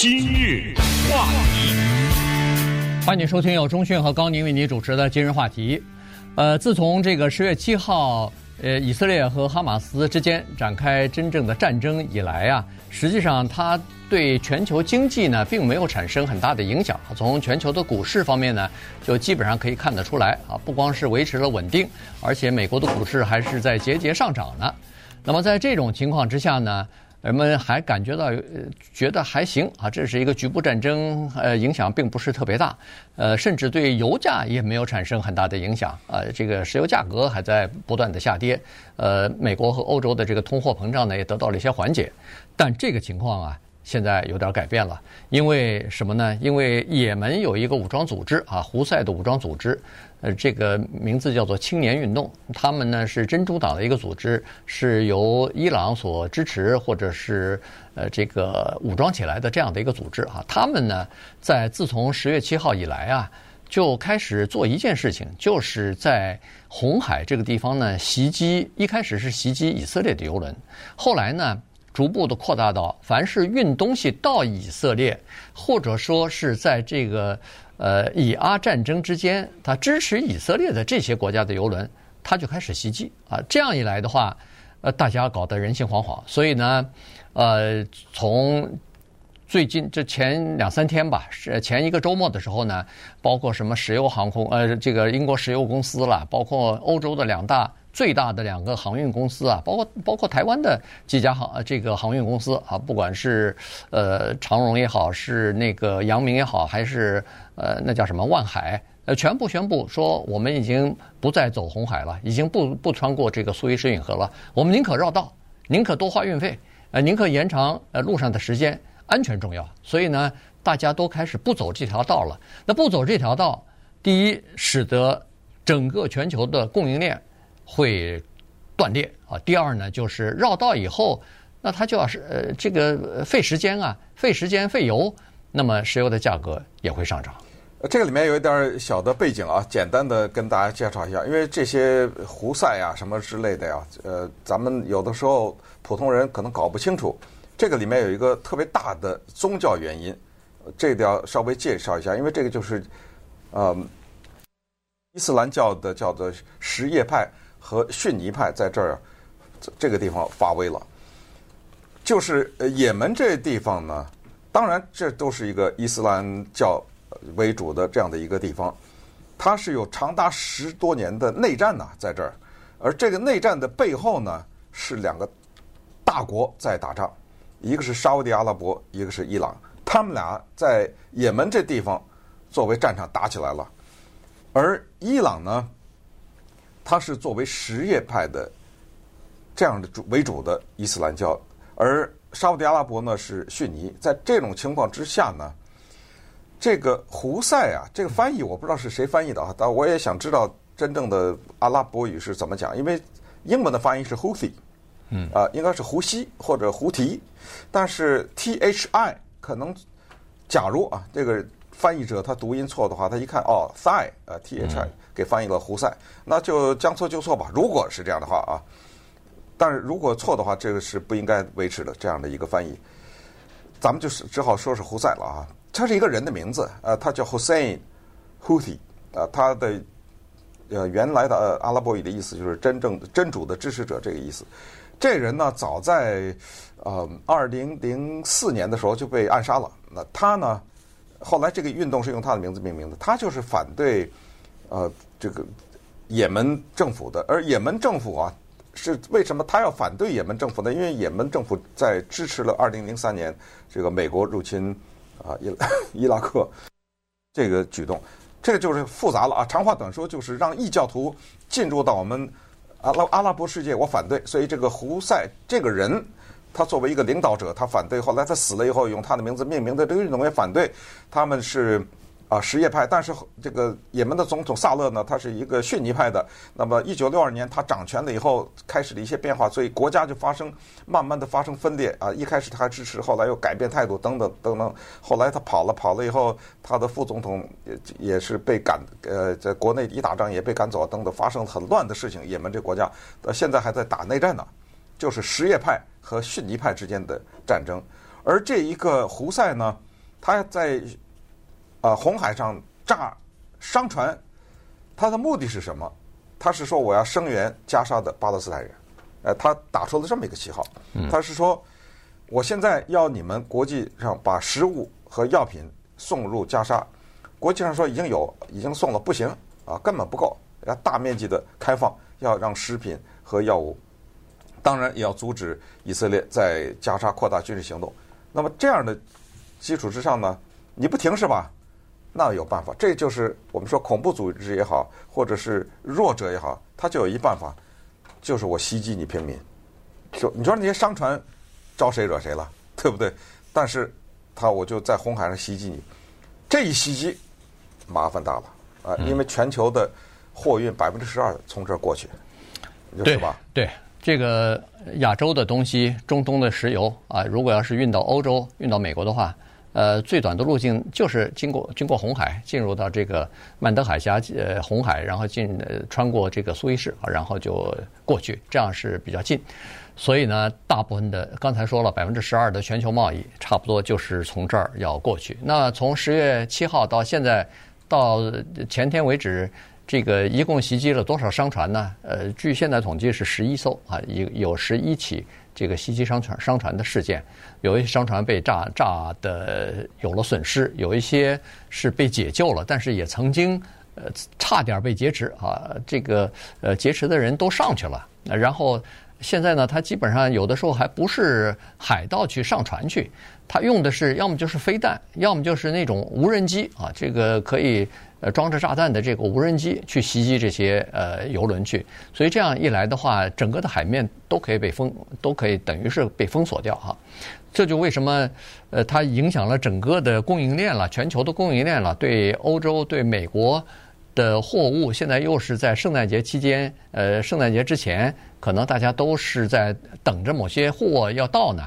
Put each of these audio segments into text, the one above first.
今日话题，欢迎收听由中讯和高宁为你主持的今日话题。呃，自从这个十月七号，呃，以色列和哈马斯之间展开真正的战争以来啊，实际上它对全球经济呢并没有产生很大的影响。从全球的股市方面呢，就基本上可以看得出来啊，不光是维持了稳定，而且美国的股市还是在节节上涨呢。那么在这种情况之下呢，人们还感觉到，觉得还行啊，这是一个局部战争，呃，影响并不是特别大，呃，甚至对油价也没有产生很大的影响，啊，这个石油价格还在不断的下跌，呃，美国和欧洲的这个通货膨胀呢也得到了一些缓解，但这个情况啊。现在有点改变了，因为什么呢？因为也门有一个武装组织啊，胡塞的武装组织，呃，这个名字叫做青年运动。他们呢是真主党的一个组织，是由伊朗所支持或者是呃这个武装起来的这样的一个组织啊。他们呢在自从十月七号以来啊，就开始做一件事情，就是在红海这个地方呢袭击，一开始是袭击以色列的油轮，后来呢。逐步的扩大到，凡是运东西到以色列，或者说是在这个呃以阿战争之间，他支持以色列的这些国家的油轮，他就开始袭击啊。这样一来的话，呃，大家搞得人心惶惶。所以呢，呃，从最近这前两三天吧，是前一个周末的时候呢，包括什么石油航空，呃，这个英国石油公司了，包括欧洲的两大。最大的两个航运公司啊，包括包括台湾的几家航这个航运公司啊，不管是呃长荣也好，是那个阳明也好，还是呃那叫什么万海，呃全部宣布说我们已经不再走红海了，已经不不穿过这个苏伊士运河了，我们宁可绕道，宁可多花运费，呃宁可延长呃路上的时间，安全重要，所以呢大家都开始不走这条道了。那不走这条道，第一使得整个全球的供应链。会断裂啊！第二呢，就是绕道以后，那它就要是呃这个费时间啊，费时间费油，那么石油的价格也会上涨。这个里面有一点小的背景啊，简单的跟大家介绍一下，因为这些胡塞啊什么之类的呀，呃，咱们有的时候普通人可能搞不清楚，这个里面有一个特别大的宗教原因，这个要稍微介绍一下，因为这个就是呃伊斯兰教的叫做什叶派。和逊尼派在这儿这个地方发威了，就是呃，也门这地方呢，当然这都是一个伊斯兰教为主的这样的一个地方，它是有长达十多年的内战呐，在这儿，而这个内战的背后呢，是两个大国在打仗，一个是沙乌地阿拉伯，一个是伊朗，他们俩在也门这地方作为战场打起来了，而伊朗呢，它是作为什叶派的这样的主为主的伊斯兰教，而沙乌地阿拉伯呢是逊尼。在这种情况之下呢，这个胡塞啊，这个翻译我不知道是谁翻译的啊，但我也想知道真正的阿拉伯语是怎么讲，因为英文的发音是 Houthi，嗯啊，应该是胡西或者胡提，但是 T H I 可能，假如啊这个。翻译者他读音错的话，他一看哦，Thai 呃，T H I 给翻译了胡塞，那就将错就错吧。如果是这样的话啊，但是如果错的话，这个是不应该维持的这样的一个翻译。咱们就是只好说是胡塞了啊。他是一个人的名字，呃，他叫 Hussein Houthi 啊，他的呃原来的阿拉伯语的意思就是真正的真主的支持者这个意思。这人呢，早在呃二零零四年的时候就被暗杀了。那他呢？后来这个运动是用他的名字命名的，他就是反对，呃，这个也门政府的。而也门政府啊，是为什么他要反对也门政府呢？因为也门政府在支持了二零零三年这个美国入侵啊伊 伊拉克这个举动，这个就是复杂了啊。长话短说，就是让异教徒进入到我们阿拉阿拉伯世界，我反对。所以这个胡塞这个人。他作为一个领导者，他反对。后来他死了以后，用他的名字命名的这个运动也反对。他们是啊什叶派，但是这个也门的总统萨勒呢，他是一个逊尼派的。那么一九六二年他掌权了以后，开始了一些变化，所以国家就发生慢慢的发生分裂啊。一开始他还支持，后来又改变态度，等等等等。后来他跑了，跑了以后，他的副总统也也是被赶，呃，在国内一打仗也被赶走，等等，发生很乱的事情。也门这国家到现在还在打内战呢，就是什叶派和逊尼派之间的战争，而这一个胡塞呢，他在啊红海上炸商船，他的目的是什么？他是说我要声援加沙的巴勒斯坦人，呃，他打出了这么一个旗号，他是说我现在要你们国际上把食物和药品送入加沙，国际上说已经有已经送了，不行啊，根本不够，要大面积的开放，要让食品和药物，当然也要阻止以色列在加沙扩大军事行动。那么这样的基础之上呢，你不停是吧？那有办法，这就是我们说恐怖组织也好，或者是弱者也好，他就有一办法，就是我袭击你平民。说你说那些商船招谁惹谁了，对不对？但是他我就在红海上袭击你，这一袭击麻烦大了啊！因为全球的货运百分之十二从这儿过去，对吧？对，这个亚洲的东西，中东的石油啊，如果要是运到欧洲、运到美国的话。呃，最短的路径就是经过经过红海，进入到这个曼德海峡，呃，红海，然后进呃穿过这个苏伊士啊，然后就过去，这样是比较近。所以呢，大部分的刚才说了，百分之十二的全球贸易差不多就是从这儿要过去。那从十月七号到现在，到前天为止，这个一共袭击了多少商船呢？呃，据现在统计是十一艘啊，有有十一起。这个袭击商船商船的事件，有一些商船被炸炸的有了损失，有一些是被解救了，但是也曾经呃差点被劫持啊。这个呃劫持的人都上去了，然后现在呢，他基本上有的时候还不是海盗去上船去，他用的是要么就是飞弹，要么就是那种无人机啊，这个可以。呃，装着炸弹的这个无人机去袭击这些呃油轮去，所以这样一来的话，整个的海面都可以被封，都可以等于是被封锁掉哈。这就为什么呃它影响了整个的供应链了，全球的供应链了，对欧洲、对美国的货物，现在又是在圣诞节期间，呃，圣诞节之前，可能大家都是在等着某些货要到呢。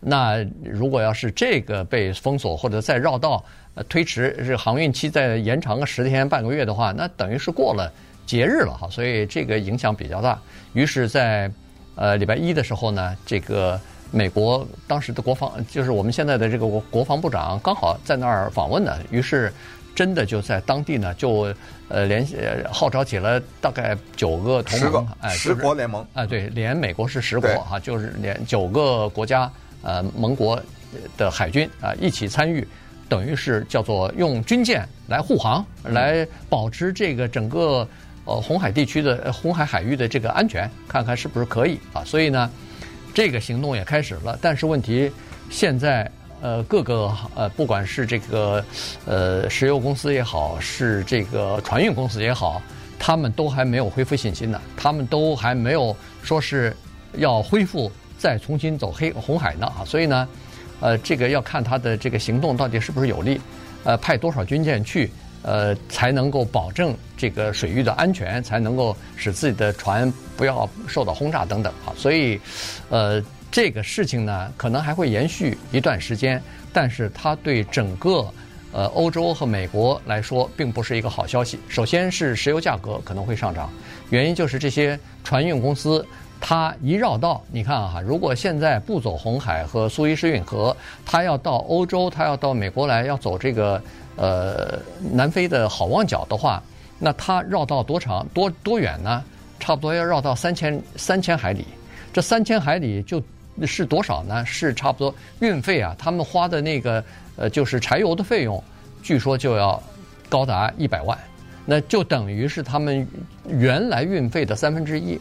那如果要是这个被封锁或者再绕道，呃，推迟，这航运期再延长个十天半个月的话，那等于是过了节日了哈，所以这个影响比较大。于是，在呃礼拜一的时候呢，这个美国当时的国防就是我们现在的这个国国防部长刚好在那儿访问呢，于是真的就在当地呢就呃联系号召起了大概九个同盟，哎，十国联盟，哎，对，连美国是十国哈，就是连九个国家。呃，盟国的海军啊，一起参与，等于是叫做用军舰来护航，来保持这个整个呃红海地区的红海海域的这个安全，看看是不是可以啊？所以呢，这个行动也开始了。但是问题现在呃，各个呃，不管是这个呃石油公司也好，是这个船运公司也好，他们都还没有恢复信心呢，他们都还没有说是要恢复。再重新走黑红海呢啊，所以呢，呃，这个要看他的这个行动到底是不是有力，呃，派多少军舰去，呃，才能够保证这个水域的安全，才能够使自己的船不要受到轰炸等等啊。所以，呃，这个事情呢，可能还会延续一段时间，但是它对整个呃欧洲和美国来说，并不是一个好消息。首先是石油价格可能会上涨，原因就是这些船运公司。他一绕道，你看啊，如果现在不走红海和苏伊士运河，他要到欧洲，他要到美国来，要走这个呃南非的好望角的话，那他绕道多长多多远呢？差不多要绕到三千三千海里。这三千海里就是多少呢？是差不多运费啊，他们花的那个呃就是柴油的费用，据说就要高达一百万，那就等于是他们原来运费的三分之一。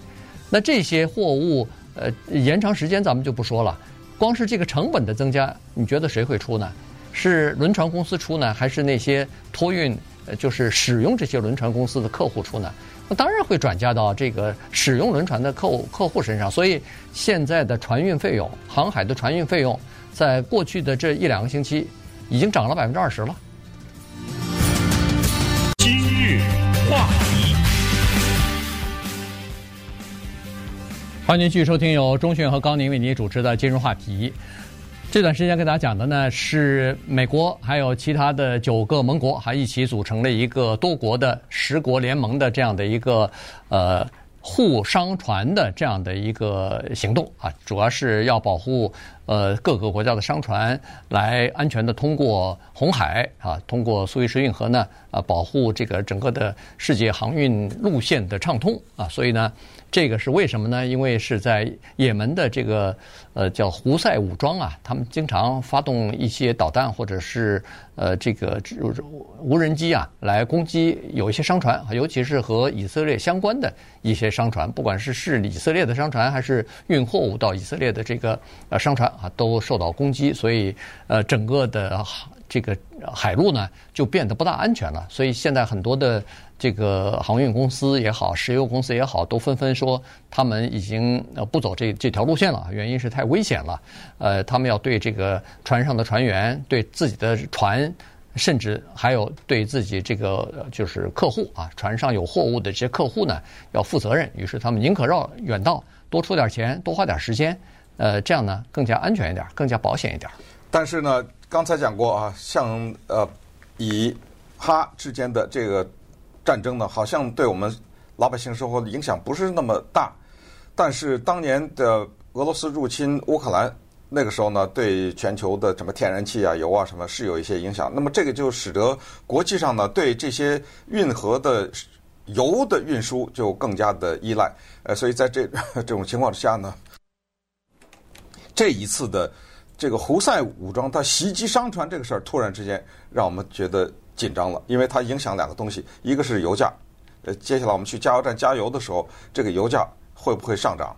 那这些货物，呃，延长时间咱们就不说了，光是这个成本的增加，你觉得谁会出呢？是轮船公司出呢，还是那些托运，呃，就是使用这些轮船公司的客户出呢？那当然会转嫁到这个使用轮船的客户客户身上。所以现在的船运费用，航海的船运费用，在过去的这一两个星期，已经涨了百分之二十了。欢迎继续收听由中讯和高宁为您主持的今日话题。这段时间跟大家讲的呢是美国还有其他的九个盟国还一起组成了一个多国的十国联盟的这样的一个呃护商船的这样的一个行动啊，主要是要保护呃各个国家的商船来安全的通过红海啊，通过苏伊士运河呢啊，保护这个整个的世界航运路线的畅通啊，所以呢。这个是为什么呢？因为是在也门的这个呃叫胡塞武装啊，他们经常发动一些导弹或者是呃这个无人机啊来攻击有一些商船，尤其是和以色列相关的一些商船，不管是是以色列的商船还是运货物到以色列的这个呃商船啊，都受到攻击，所以呃整个的这个海路呢就变得不大安全了。所以现在很多的。这个航运公司也好，石油公司也好，都纷纷说他们已经呃不走这这条路线了，原因是太危险了。呃，他们要对这个船上的船员、对自己的船，甚至还有对自己这个就是客户啊，船上有货物的这些客户呢，要负责任。于是他们宁可绕远道，多出点钱，多花点时间，呃，这样呢更加安全一点，更加保险一点。但是呢，刚才讲过啊，像呃以哈之间的这个。战争呢，好像对我们老百姓生活的影响不是那么大，但是当年的俄罗斯入侵乌克兰那个时候呢，对全球的什么天然气啊、油啊什么是有一些影响。那么这个就使得国际上呢，对这些运河的油的运输就更加的依赖。呃，所以在这 这种情况之下呢，这一次的这个胡塞武装它袭击商船这个事儿，突然之间让我们觉得。紧张了，因为它影响两个东西，一个是油价，呃，接下来我们去加油站加油的时候，这个油价会不会上涨？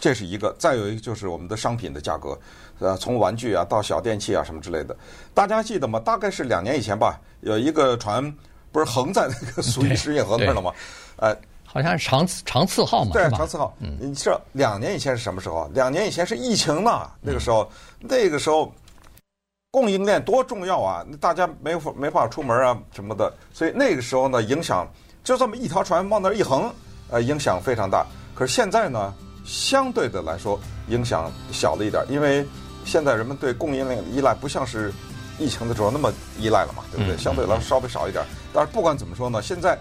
这是一个，再有一个就是我们的商品的价格，呃，从玩具啊到小电器啊什么之类的，大家记得吗？大概是两年以前吧，有一个船不是横在那个 苏伊士运河那儿了吗？呃，好像是长长次号嘛，对，长次号。嗯，你知道两年以前是什么时候啊？两年以前是疫情呢，那个时候，嗯、那个时候。供应链多重要啊！大家没法没法出门啊什么的，所以那个时候呢，影响就这么一条船往那一横，呃，影响非常大。可是现在呢，相对的来说影响小了一点，因为现在人们对供应链的依赖不像是疫情的时候那么依赖了嘛，对不对？相对来说稍微少一点。但是不管怎么说呢，现在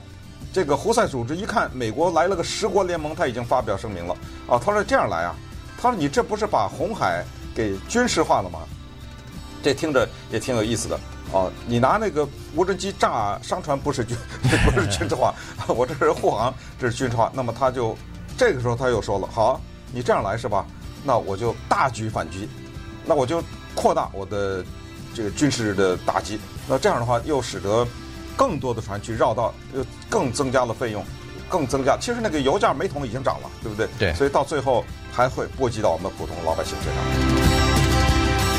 这个胡塞组织一看美国来了个十国联盟，他已经发表声明了啊，他说这样来啊，他说你这不是把红海给军事化了吗？这听着也挺有意思的哦，你拿那个无人机炸商船不是军 不是军事化，我这是护航，这是军事化。那么他就这个时候他又说了，好，你这样来是吧？那我就大举反击，那我就扩大我的这个军事的打击。那这样的话又使得更多的船去绕道，又更增加了费用，更增加。其实那个油价每桶已经涨了，对不对？对。所以到最后还会波及到我们普通老百姓身上。